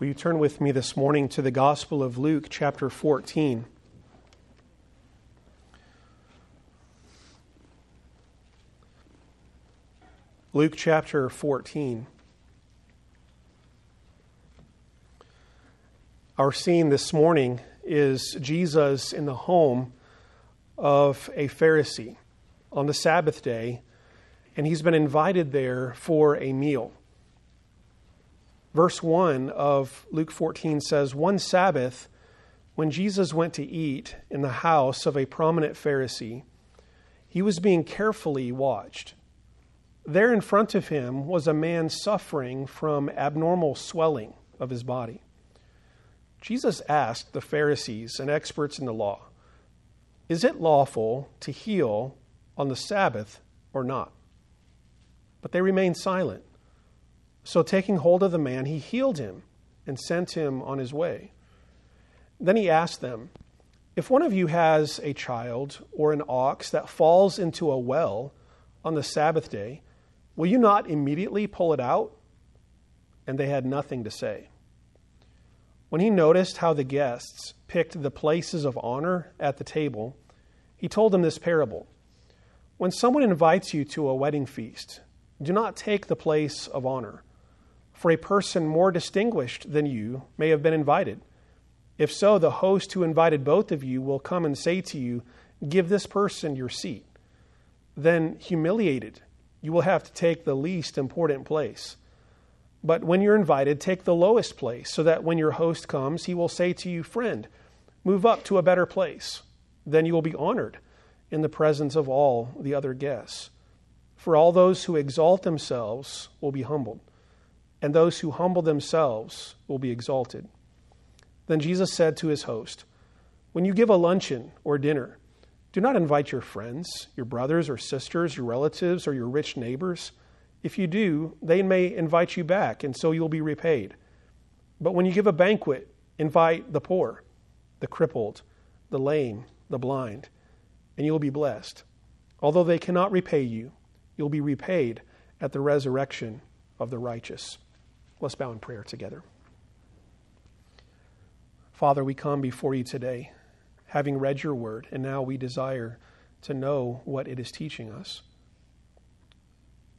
Will you turn with me this morning to the Gospel of Luke, chapter 14? Luke chapter 14. Our scene this morning is Jesus in the home of a Pharisee on the Sabbath day, and he's been invited there for a meal. Verse 1 of Luke 14 says, One Sabbath, when Jesus went to eat in the house of a prominent Pharisee, he was being carefully watched. There in front of him was a man suffering from abnormal swelling of his body. Jesus asked the Pharisees and experts in the law, Is it lawful to heal on the Sabbath or not? But they remained silent. So, taking hold of the man, he healed him and sent him on his way. Then he asked them, If one of you has a child or an ox that falls into a well on the Sabbath day, will you not immediately pull it out? And they had nothing to say. When he noticed how the guests picked the places of honor at the table, he told them this parable When someone invites you to a wedding feast, do not take the place of honor for a person more distinguished than you may have been invited. If so, the host who invited both of you will come and say to you, Give this person your seat. Then, humiliated, you will have to take the least important place. But when you're invited, take the lowest place, so that when your host comes, he will say to you, Friend, move up to a better place. Then you will be honored in the presence of all the other guests. For all those who exalt themselves will be humbled and those who humble themselves will be exalted. Then Jesus said to his host, When you give a luncheon or dinner, do not invite your friends, your brothers or sisters, your relatives, or your rich neighbors. If you do, they may invite you back, and so you'll be repaid. But when you give a banquet, invite the poor, the crippled, the lame, the blind, and you'll be blessed. Although they cannot repay you, you'll be repaid at the resurrection of the righteous. Let's bow in prayer together. Father, we come before you today, having read your word, and now we desire to know what it is teaching us.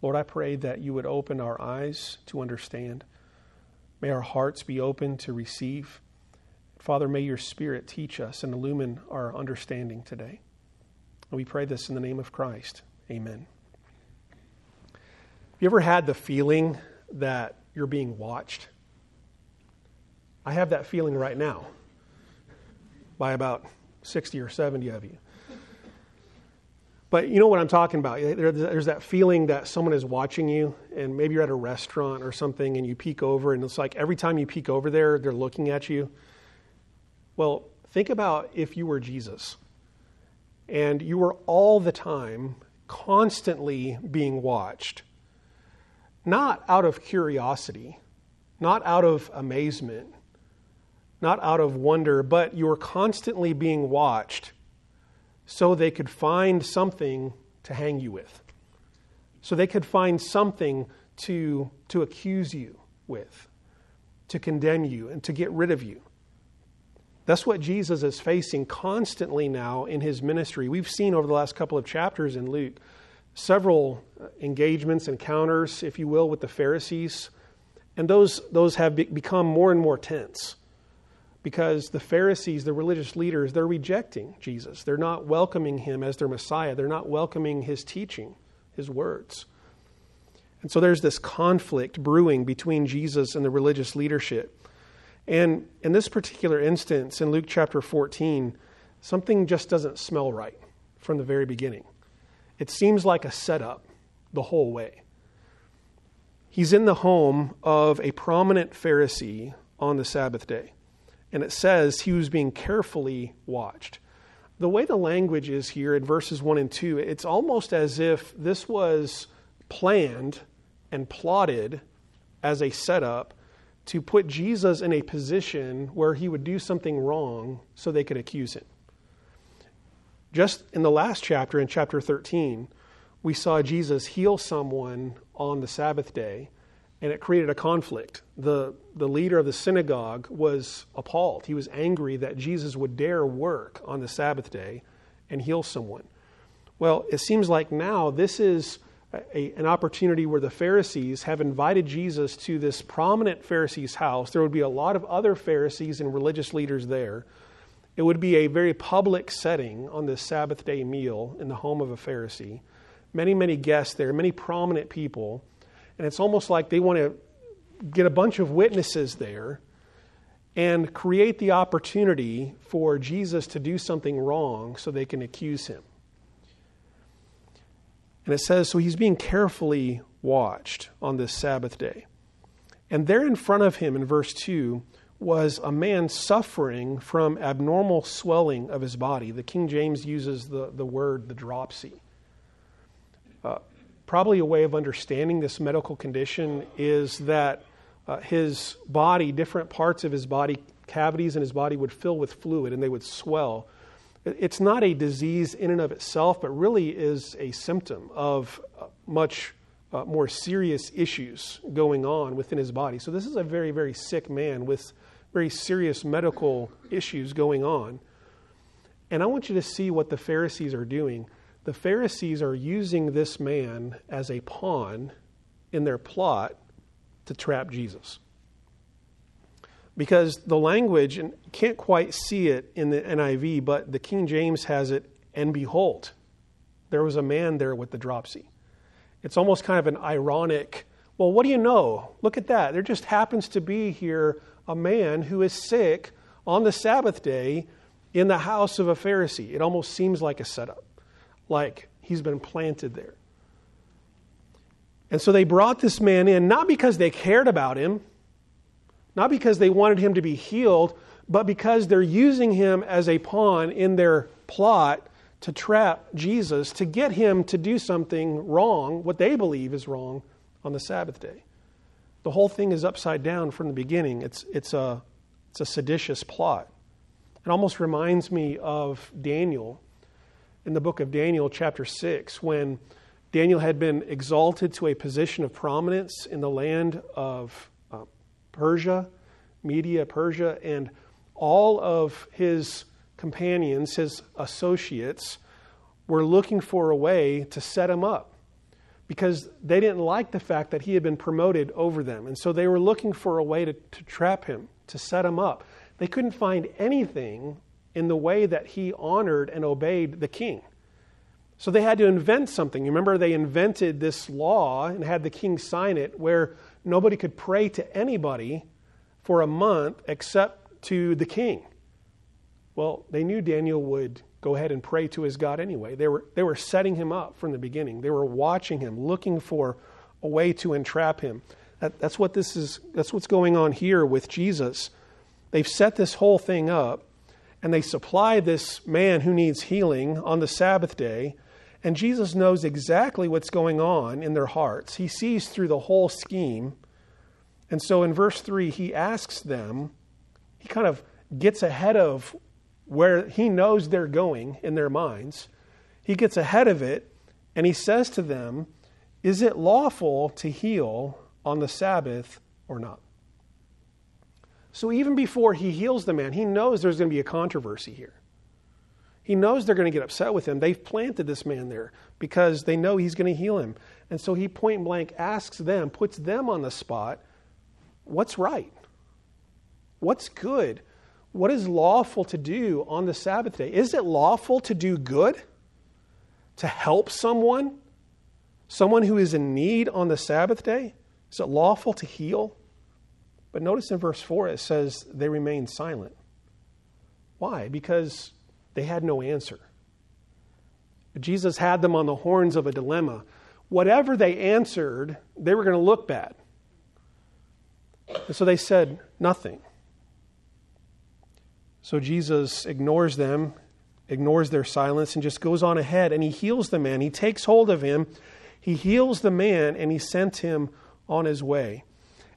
Lord, I pray that you would open our eyes to understand. May our hearts be open to receive. Father, may your Spirit teach us and illumine our understanding today. And we pray this in the name of Christ. Amen. Have you ever had the feeling that you're being watched. I have that feeling right now by about 60 or 70 of you. But you know what I'm talking about. There's that feeling that someone is watching you, and maybe you're at a restaurant or something, and you peek over, and it's like every time you peek over there, they're looking at you. Well, think about if you were Jesus, and you were all the time constantly being watched not out of curiosity, not out of amazement, not out of wonder, but you were constantly being watched so they could find something to hang you with, so they could find something to, to accuse you with, to condemn you, and to get rid of you. That's what Jesus is facing constantly now in his ministry. We've seen over the last couple of chapters in Luke several engagements, encounters, if you will, with the Pharisees. And those, those have be- become more and more tense because the Pharisees, the religious leaders, they're rejecting Jesus. They're not welcoming him as their Messiah, they're not welcoming his teaching, his words. And so there's this conflict brewing between Jesus and the religious leadership. And in this particular instance, in Luke chapter 14, something just doesn't smell right from the very beginning. It seems like a setup the whole way. He's in the home of a prominent Pharisee on the Sabbath day, and it says he was being carefully watched. The way the language is here in verses 1 and 2, it's almost as if this was planned and plotted as a setup to put Jesus in a position where he would do something wrong so they could accuse him. Just in the last chapter, in chapter 13, we saw Jesus heal someone on the Sabbath day, and it created a conflict. The, the leader of the synagogue was appalled. He was angry that Jesus would dare work on the Sabbath day and heal someone. Well, it seems like now this is a, an opportunity where the Pharisees have invited Jesus to this prominent Pharisee's house. There would be a lot of other Pharisees and religious leaders there. It would be a very public setting on this Sabbath day meal in the home of a Pharisee. Many, many guests there, many prominent people. And it's almost like they want to get a bunch of witnesses there and create the opportunity for Jesus to do something wrong so they can accuse him. And it says, so he's being carefully watched on this Sabbath day. And there in front of him in verse 2 was a man suffering from abnormal swelling of his body. The King James uses the, the word the dropsy. Uh, probably a way of understanding this medical condition is that uh, his body, different parts of his body, cavities in his body would fill with fluid and they would swell. It's not a disease in and of itself, but really is a symptom of uh, much uh, more serious issues going on within his body. So, this is a very, very sick man with very serious medical issues going on. And I want you to see what the Pharisees are doing the Pharisees are using this man as a pawn in their plot to trap Jesus. Because the language, and can't quite see it in the NIV, but the King James has it, and behold, there was a man there with the dropsy. It's almost kind of an ironic, well, what do you know? Look at that. There just happens to be here a man who is sick on the Sabbath day in the house of a Pharisee. It almost seems like a setup like he's been planted there. And so they brought this man in, not because they cared about him, not because they wanted him to be healed, but because they're using him as a pawn in their plot to trap Jesus, to get him to do something wrong, what they believe is wrong, on the Sabbath day. The whole thing is upside down from the beginning. It's, it's, a, it's a seditious plot. It almost reminds me of Daniel in the book of Daniel, chapter 6, when Daniel had been exalted to a position of prominence in the land of uh, Persia, Media, Persia, and all of his companions, his associates, were looking for a way to set him up because they didn't like the fact that he had been promoted over them. And so they were looking for a way to, to trap him, to set him up. They couldn't find anything in the way that he honored and obeyed the king. So they had to invent something. You remember they invented this law and had the king sign it where nobody could pray to anybody for a month except to the king. Well, they knew Daniel would go ahead and pray to his God anyway. They were, they were setting him up from the beginning. They were watching him, looking for a way to entrap him. That, that's what this is that's what's going on here with Jesus. They've set this whole thing up and they supply this man who needs healing on the Sabbath day. And Jesus knows exactly what's going on in their hearts. He sees through the whole scheme. And so in verse 3, he asks them, he kind of gets ahead of where he knows they're going in their minds. He gets ahead of it and he says to them, Is it lawful to heal on the Sabbath or not? So even before he heals the man, he knows there's going to be a controversy here. He knows they're going to get upset with him. They've planted this man there because they know he's going to heal him. And so he point blank asks them, puts them on the spot what's right? What's good? What is lawful to do on the Sabbath day? Is it lawful to do good? To help someone? Someone who is in need on the Sabbath day? Is it lawful to heal? But notice in verse 4 it says they remained silent. Why? Because they had no answer. Jesus had them on the horns of a dilemma. Whatever they answered, they were going to look bad. And so they said nothing. So Jesus ignores them, ignores their silence, and just goes on ahead and he heals the man. He takes hold of him, he heals the man, and he sent him on his way.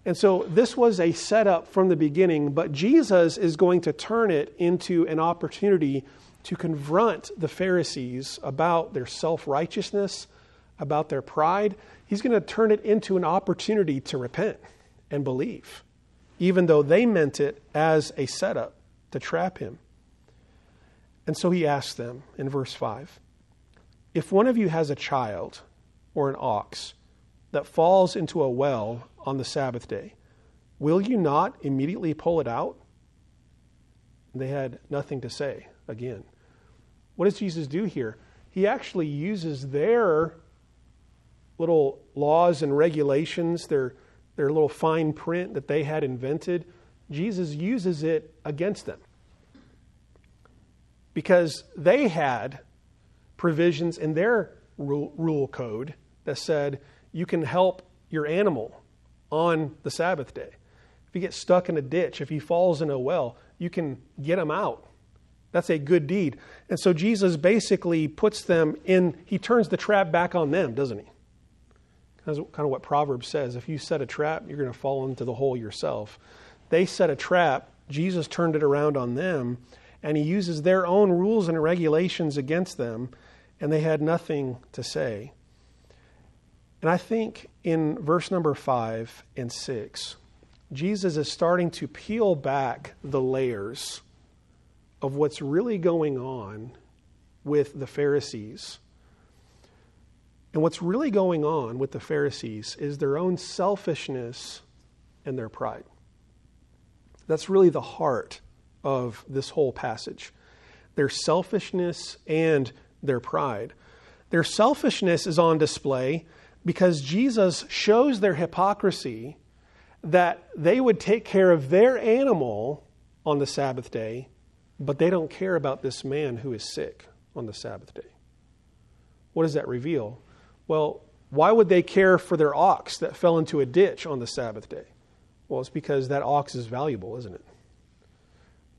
And so this was a setup from the beginning, but Jesus is going to turn it into an opportunity to confront the Pharisees about their self righteousness, about their pride. he's going to turn it into an opportunity to repent and believe, even though they meant it as a setup to trap him. And so he asks them in verse 5 If one of you has a child or an ox that falls into a well on the Sabbath day, will you not immediately pull it out? They had nothing to say again. What does Jesus do here? He actually uses their little laws and regulations, their, their little fine print that they had invented. Jesus uses it against them because they had provisions in their rule, code that said you can help your animal on the Sabbath day. If he gets stuck in a ditch, if he falls in a well, you can get him out. That's a good deed. And so Jesus basically puts them in, he turns the trap back on them, doesn't he? That's kind of what Proverbs says. If you set a trap, you're going to fall into the hole yourself. They set a trap, Jesus turned it around on them, and he uses their own rules and regulations against them, and they had nothing to say. And I think in verse number five and six, Jesus is starting to peel back the layers of what's really going on with the Pharisees. And what's really going on with the Pharisees is their own selfishness and their pride. That's really the heart of this whole passage their selfishness and their pride. Their selfishness is on display because Jesus shows their hypocrisy that they would take care of their animal on the Sabbath day, but they don't care about this man who is sick on the Sabbath day. What does that reveal? Well, why would they care for their ox that fell into a ditch on the Sabbath day? Well, it's because that ox is valuable, isn't it?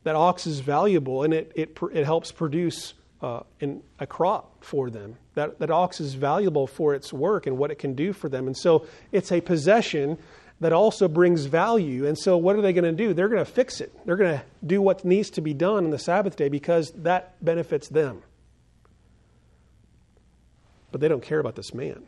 that ox is valuable and it, it, it helps produce uh, in a crop for them. That, that ox is valuable for its work and what it can do for them. And so it's a possession that also brings value. And so what are they going to do? They're going to fix it. They're going to do what needs to be done on the Sabbath day because that benefits them. But they don't care about this man.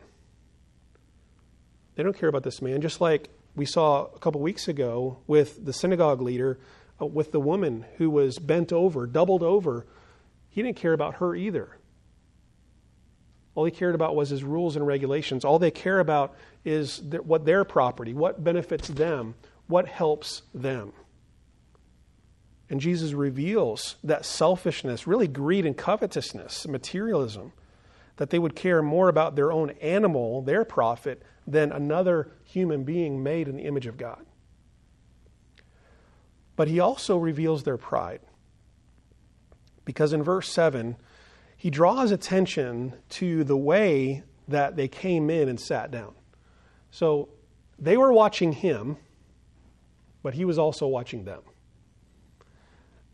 They don't care about this man, just like we saw a couple weeks ago with the synagogue leader uh, with the woman who was bent over, doubled over. He didn't care about her either. All he cared about was his rules and regulations. All they care about is what their property, what benefits them, what helps them. And Jesus reveals that selfishness, really greed and covetousness, materialism, that they would care more about their own animal, their profit, than another human being made in the image of God but he also reveals their pride. Because in verse 7, he draws attention to the way that they came in and sat down. So they were watching him, but he was also watching them.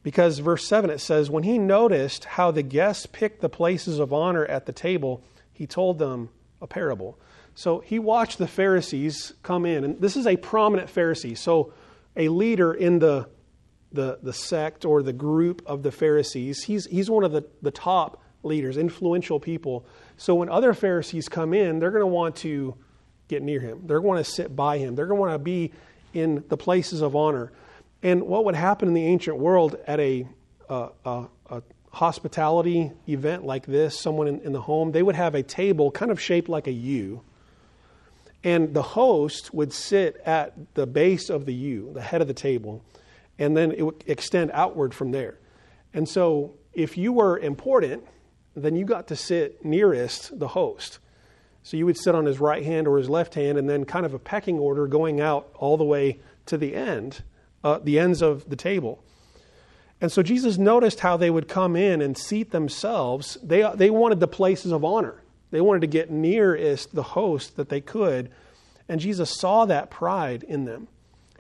Because verse 7 it says, When he noticed how the guests picked the places of honor at the table, he told them a parable. So he watched the Pharisees come in, and this is a prominent Pharisee. So a leader in the the, the sect or the group of the Pharisees. He's, he's one of the, the top leaders, influential people. So when other Pharisees come in, they're going to want to get near him. They're going to sit by him. They're going to want to be in the places of honor. And what would happen in the ancient world at a, a, a hospitality event like this, someone in, in the home, they would have a table kind of shaped like a U. And the host would sit at the base of the U, the head of the table and then it would extend outward from there. And so, if you were important, then you got to sit nearest the host. So you would sit on his right hand or his left hand, and then kind of a pecking order going out all the way to the end, uh, the ends of the table. And so Jesus noticed how they would come in and seat themselves. They, they wanted the places of honor. They wanted to get nearest the host that they could. And Jesus saw that pride in them.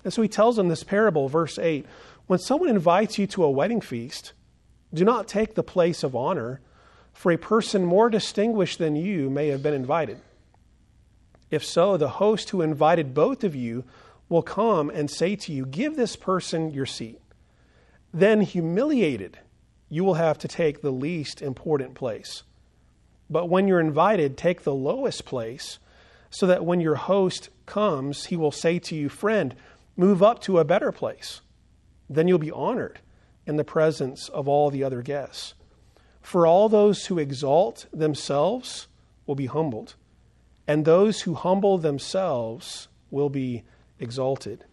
And so he tells them this parable, verse 8 When someone invites you to a wedding feast, do not take the place of honor, for a person more distinguished than you may have been invited. If so, the host who invited both of you will come and say to you, Give this person your seat. Then, humiliated, you will have to take the least important place. But when you're invited, take the lowest place so that when your host comes, he will say to you, Friend, move up to a better place. Then you'll be honored in the presence of all the other guests. For all those who exalt themselves will be humbled, and those who humble themselves will be exalted.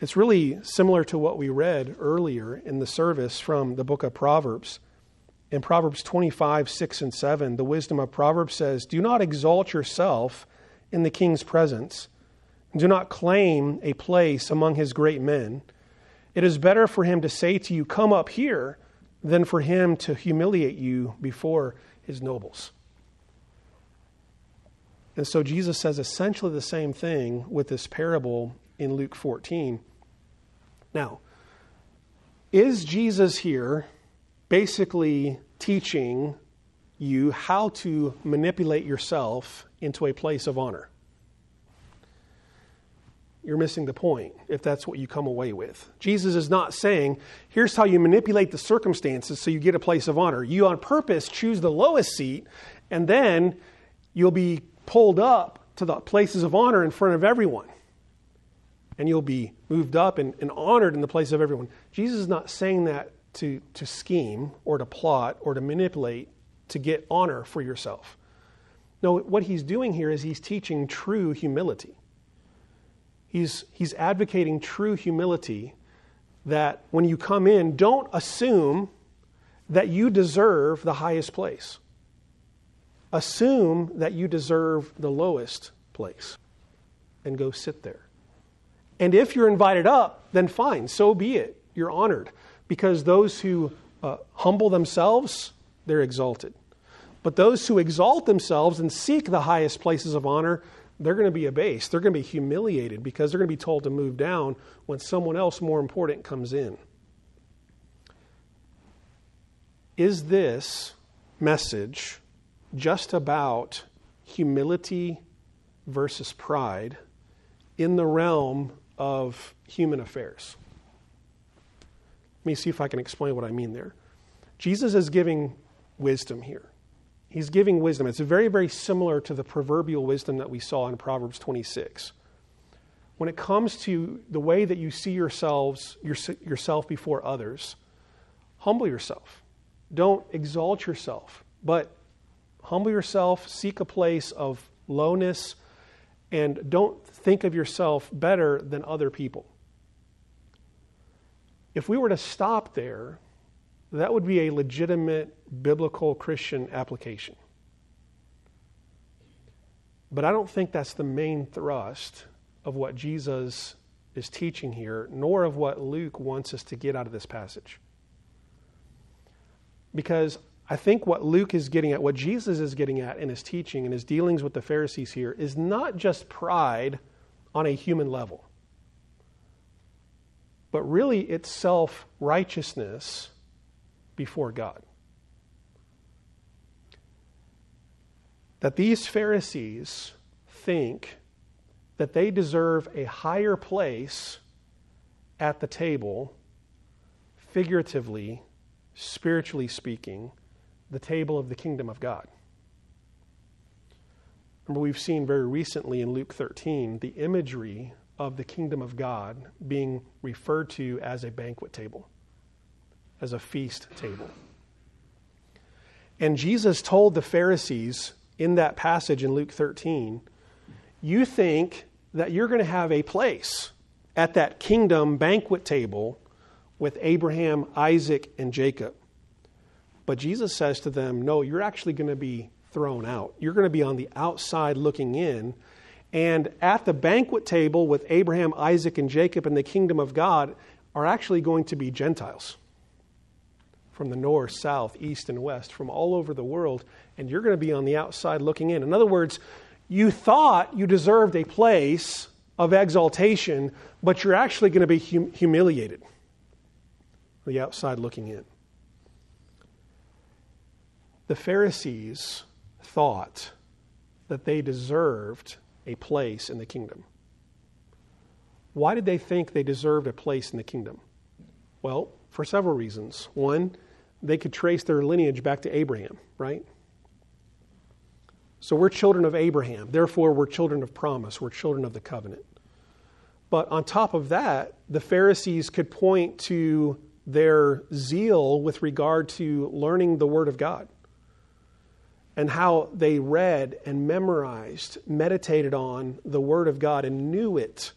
It's really similar to what we read earlier in the service from the book of Proverbs. In Proverbs 25, 6 and 7, the wisdom of Proverbs says, Do not exalt yourself in the king's presence. Do not claim a place among his great men. It is better for him to say to you, Come up here, than for him to humiliate you before his nobles. And so Jesus says essentially the same thing with this parable in Luke 14. Now, is Jesus here basically teaching you how to manipulate yourself into a place of honor? You're missing the point if that's what you come away with. Jesus is not saying, here's how you manipulate the circumstances so you get a place of honor. You on purpose choose the lowest seat, and then you'll be pulled up to the places of honor in front of everyone. And you'll be moved up and, and honored in the place of everyone. Jesus is not saying that to, to scheme or to plot or to manipulate to get honor for yourself. No, what he's doing here is he's teaching true humility. He's, he's advocating true humility that when you come in, don't assume that you deserve the highest place. Assume that you deserve the lowest place and go sit there. And if you're invited up, then fine, so be it. You're honored because those who uh, humble themselves, they're exalted. But those who exalt themselves and seek the highest places of honor, they're going to be abased. They're going to be humiliated because they're going to be told to move down when someone else more important comes in. Is this message just about humility versus pride in the realm of human affairs? Let me see if I can explain what I mean there. Jesus is giving wisdom here. He's giving wisdom. It's very, very similar to the proverbial wisdom that we saw in Proverbs 26. When it comes to the way that you see yourselves, your, yourself before others, humble yourself. Don't exalt yourself, but humble yourself, seek a place of lowness, and don't think of yourself better than other people. If we were to stop there, that would be a legitimate biblical Christian application. But I don't think that's the main thrust of what Jesus is teaching here, nor of what Luke wants us to get out of this passage. Because I think what Luke is getting at, what Jesus is getting at in his teaching and his dealings with the Pharisees here, is not just pride on a human level, but really it's self righteousness before God. That these Pharisees think that they deserve a higher place at the table, figuratively, spiritually speaking, the table of the kingdom of God. Remember, we've seen very recently in Luke 13 the imagery of the kingdom of God being referred to as a banquet table as a feast table. And Jesus told the Pharisees in that passage in Luke 13, You think that you're going to have a place at that kingdom banquet table with Abraham, Isaac, and Jacob. But Jesus says to them, No, you're actually going to be thrown out. You're going to be on the outside looking in. And at the banquet table with Abraham, Isaac, and Jacob in the kingdom of God are actually going to be Gentiles from the north, south, east, and west, from all over the world, and you're going to be on the outside looking in. In other words, you thought you deserved a place of exaltation, but you're actually going to be hum- humiliated. The outside looking in. The Pharisees thought that they deserved a place in the kingdom. Why did they think they deserved a place in the kingdom? Well, for several reasons. One, they could trace their lineage back to Abraham, right? So we're children of Abraham. Therefore, we're children of promise. We're children of the covenant. But on top of that, the Pharisees could point to their zeal with regard to learning the Word of God and how they read and memorized, meditated on the Word of God and knew it,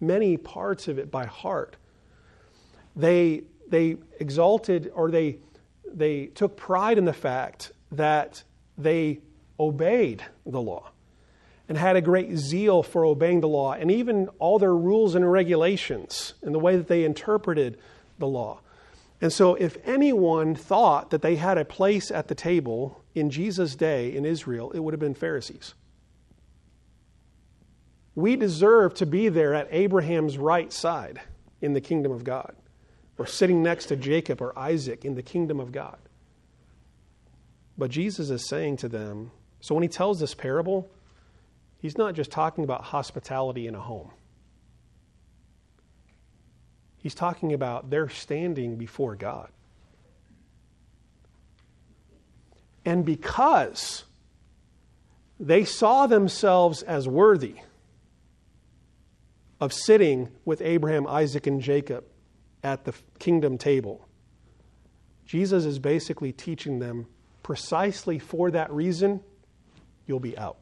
many parts of it by heart. They, they exalted or they, they took pride in the fact that they obeyed the law and had a great zeal for obeying the law and even all their rules and regulations and the way that they interpreted the law. And so, if anyone thought that they had a place at the table in Jesus' day in Israel, it would have been Pharisees. We deserve to be there at Abraham's right side in the kingdom of God, or sitting next to Jacob or Isaac in the kingdom of God. But Jesus is saying to them, so when he tells this parable, he's not just talking about hospitality in a home. He's talking about their standing before God. And because they saw themselves as worthy of sitting with Abraham, Isaac, and Jacob at the kingdom table, Jesus is basically teaching them precisely for that reason, you'll be out.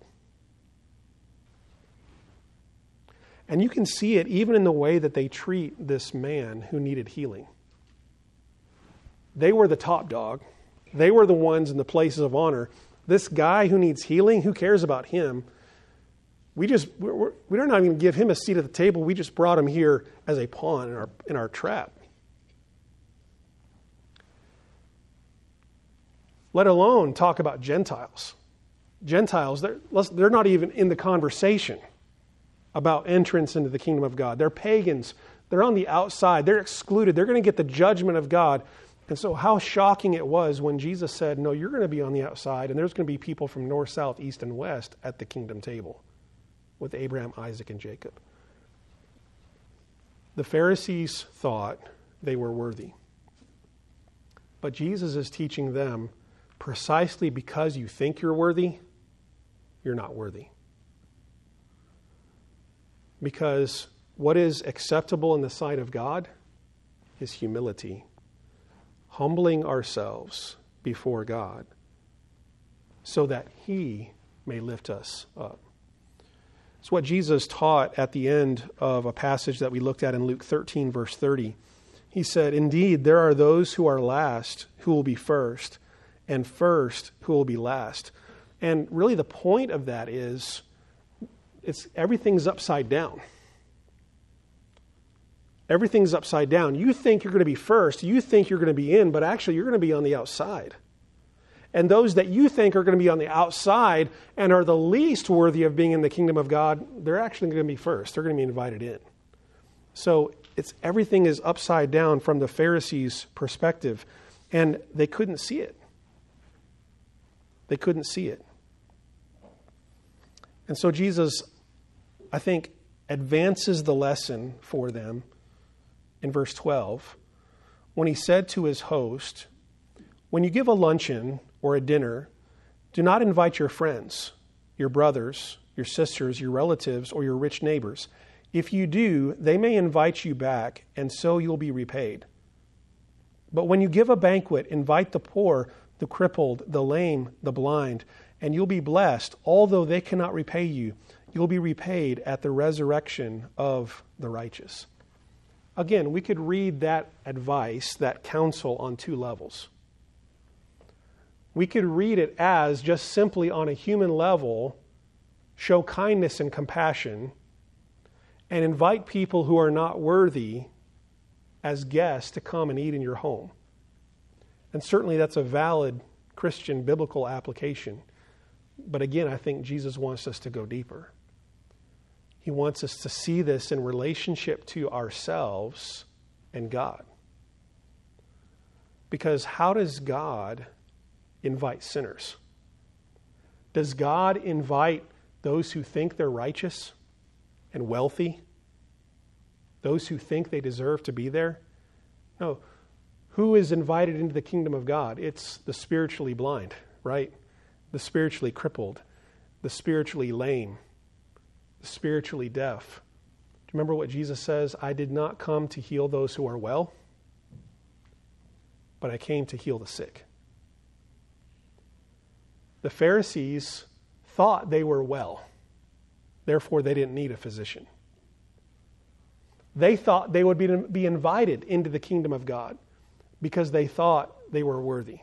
And you can see it even in the way that they treat this man who needed healing. They were the top dog, they were the ones in the places of honor. This guy who needs healing, who cares about him? We just we're, we are not even give him a seat at the table. We just brought him here as a pawn in our in our trap. Let alone talk about Gentiles. Gentiles, they're, they're not even in the conversation about entrance into the kingdom of God. They're pagans. They're on the outside. They're excluded. They're going to get the judgment of God. And so, how shocking it was when Jesus said, No, you're going to be on the outside, and there's going to be people from north, south, east, and west at the kingdom table with Abraham, Isaac, and Jacob. The Pharisees thought they were worthy. But Jesus is teaching them precisely because you think you're worthy, you're not worthy. Because what is acceptable in the sight of God is humility, humbling ourselves before God so that He may lift us up. It's what Jesus taught at the end of a passage that we looked at in Luke 13, verse 30. He said, Indeed, there are those who are last who will be first, and first who will be last. And really, the point of that is it's everything's upside down. Everything's upside down. You think you're going to be first, you think you're going to be in, but actually you're going to be on the outside. And those that you think are going to be on the outside and are the least worthy of being in the kingdom of God, they're actually going to be first. They're going to be invited in. So it's everything is upside down from the Pharisees' perspective, and they couldn't see it. They couldn't see it. And so Jesus I think, advances the lesson for them in verse 12 when he said to his host, When you give a luncheon or a dinner, do not invite your friends, your brothers, your sisters, your relatives, or your rich neighbors. If you do, they may invite you back, and so you'll be repaid. But when you give a banquet, invite the poor, the crippled, the lame, the blind, and you'll be blessed, although they cannot repay you you'll be repaid at the resurrection of the righteous. Again, we could read that advice, that counsel, on two levels. We could read it as just simply on a human level, show kindness and compassion, and invite people who are not worthy as guests to come and eat in your home. And certainly that's a valid Christian biblical application. But again, I think Jesus wants us to go deeper. He wants us to see this in relationship to ourselves and God. Because how does God invite sinners? Does God invite those who think they're righteous and wealthy? Those who think they deserve to be there? No. Who is invited into the kingdom of God? It's the spiritually blind, right? The spiritually crippled the spiritually lame, spiritually deaf. Do you remember what Jesus says? I did not come to heal those who are well, but I came to heal the sick. The Pharisees thought they were well, therefore, they didn't need a physician. They thought they would be, be invited into the kingdom of God because they thought they were worthy.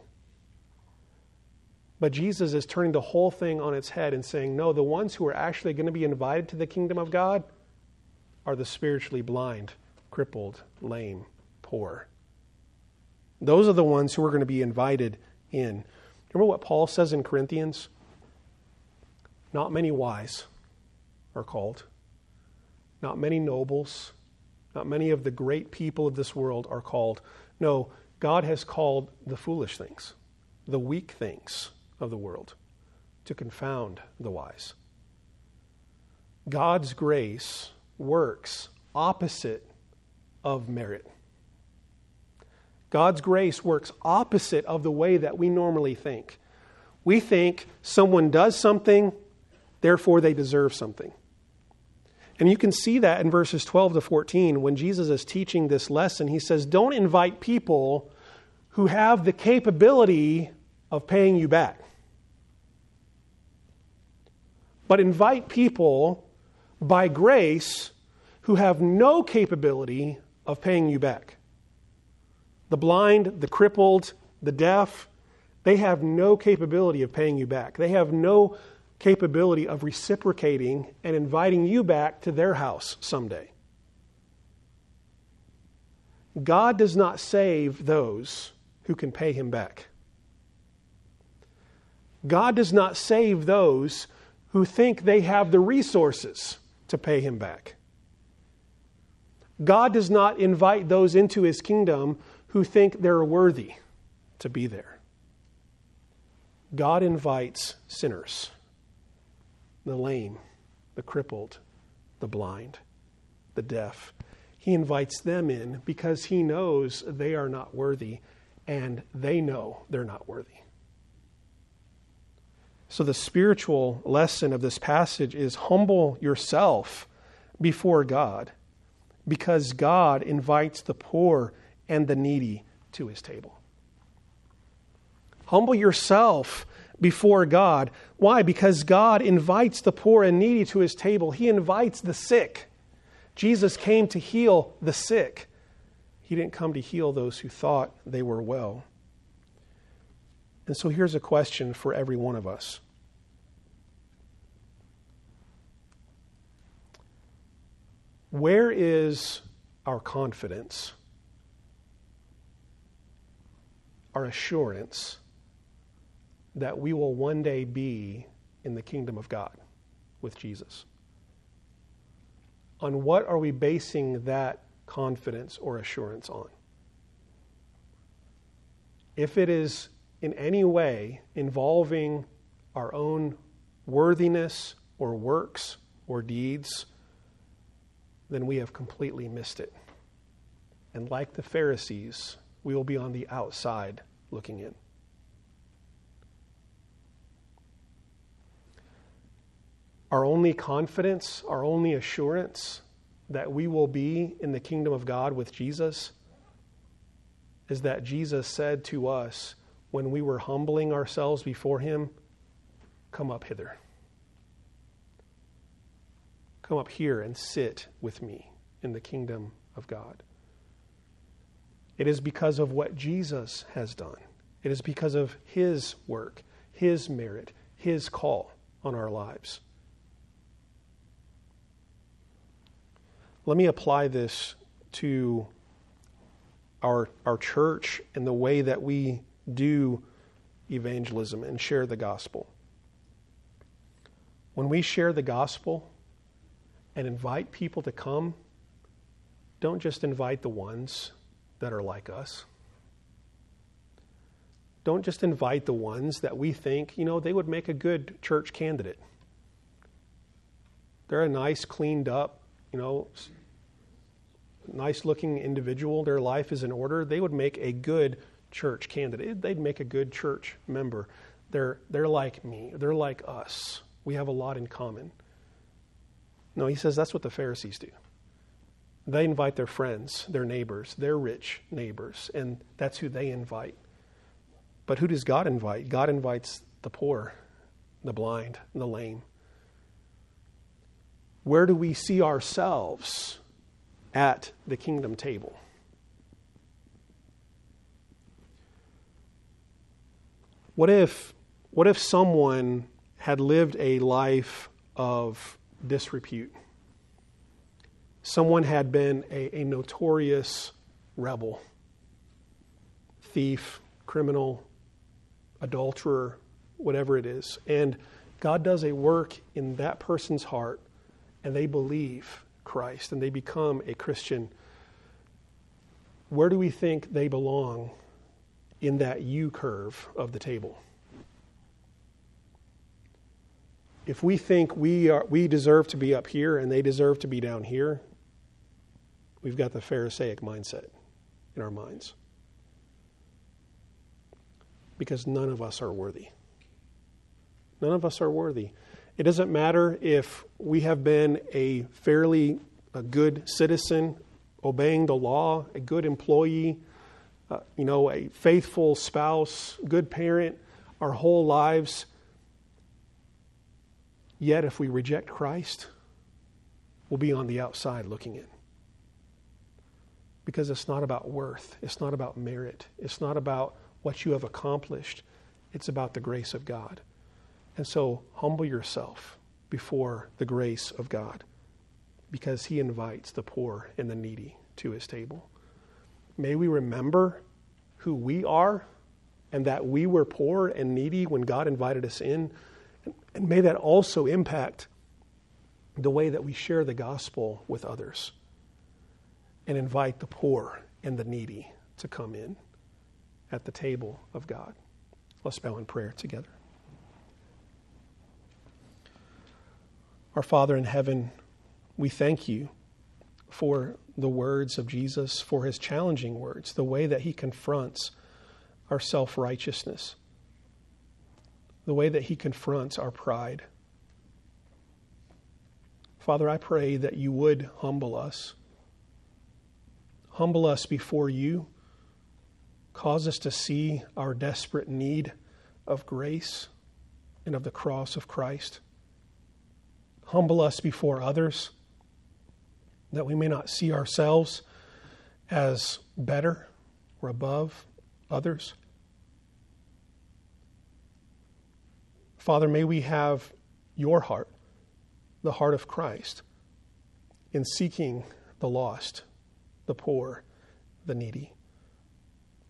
But Jesus is turning the whole thing on its head and saying, no, the ones who are actually going to be invited to the kingdom of God are the spiritually blind, crippled, lame, poor. Those are the ones who are going to be invited in. Remember what Paul says in Corinthians? Not many wise are called, not many nobles, not many of the great people of this world are called. No, God has called the foolish things, the weak things of the world to confound the wise. God's grace works opposite of merit. God's grace works opposite of the way that we normally think. We think someone does something, therefore they deserve something. And you can see that in verses 12 to 14 when Jesus is teaching this lesson. He says, Don't invite people who have the capability of paying you back. But invite people by grace who have no capability of paying you back. The blind, the crippled, the deaf, they have no capability of paying you back. They have no capability of reciprocating and inviting you back to their house someday. God does not save those who can pay him back. God does not save those who think they have the resources to pay him back. God does not invite those into his kingdom who think they're worthy to be there. God invites sinners, the lame, the crippled, the blind, the deaf. He invites them in because he knows they are not worthy and they know they're not worthy. So, the spiritual lesson of this passage is humble yourself before God because God invites the poor and the needy to his table. Humble yourself before God. Why? Because God invites the poor and needy to his table. He invites the sick. Jesus came to heal the sick. He didn't come to heal those who thought they were well. And so here's a question for every one of us Where is our confidence, our assurance that we will one day be in the kingdom of God with Jesus? On what are we basing that confidence or assurance on? if it is in any way involving our own worthiness or works or deeds, then we have completely missed it. And like the Pharisees, we will be on the outside looking in. Our only confidence, our only assurance that we will be in the kingdom of God with Jesus is that Jesus said to us when we were humbling ourselves before Him, Come up hither. Come up here and sit with me in the kingdom of God. It is because of what Jesus has done, it is because of His work, His merit, His call on our lives. Let me apply this to our, our church and the way that we do evangelism and share the gospel. When we share the gospel and invite people to come, don't just invite the ones that are like us. Don't just invite the ones that we think, you know, they would make a good church candidate. They're a nice, cleaned up, you know, nice looking individual, their life is in order, they would make a good church candidate. They'd make a good church member. They're, they're like me, they're like us. We have a lot in common. No, he says that's what the Pharisees do. They invite their friends, their neighbors, their rich neighbors, and that's who they invite. But who does God invite? God invites the poor, the blind, the lame. Where do we see ourselves at the kingdom table? What if, what if someone had lived a life of disrepute? Someone had been a, a notorious rebel, thief, criminal, adulterer, whatever it is. And God does a work in that person's heart, and they believe Christ and they become a Christian. Where do we think they belong in that U curve of the table? If we think we, are, we deserve to be up here and they deserve to be down here, we've got the Pharisaic mindset in our minds. Because none of us are worthy. None of us are worthy. It doesn't matter if we have been a fairly a good citizen, obeying the law, a good employee, uh, you know, a faithful spouse, good parent, our whole lives. Yet, if we reject Christ, we'll be on the outside looking in because it's not about worth, it's not about merit, it's not about what you have accomplished, it's about the grace of God. And so humble yourself before the grace of God because he invites the poor and the needy to his table. May we remember who we are and that we were poor and needy when God invited us in. And may that also impact the way that we share the gospel with others and invite the poor and the needy to come in at the table of God. Let's bow in prayer together. Our Father in heaven, we thank you for the words of Jesus, for his challenging words, the way that he confronts our self righteousness, the way that he confronts our pride. Father, I pray that you would humble us Humble us before you. Cause us to see our desperate need of grace and of the cross of Christ. Humble us before others that we may not see ourselves as better or above others. Father, may we have your heart, the heart of Christ, in seeking the lost the poor, the needy,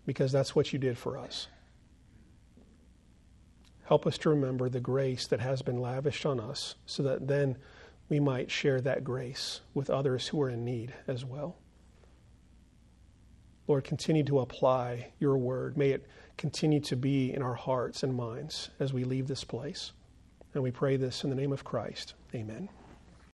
because that's what you did for us. Help us to remember the grace that has been lavished on us so that then we might share that grace with others who are in need as well. Lord, continue to apply your word. May it continue to be in our hearts and minds as we leave this place. And we pray this in the name of Christ. Amen.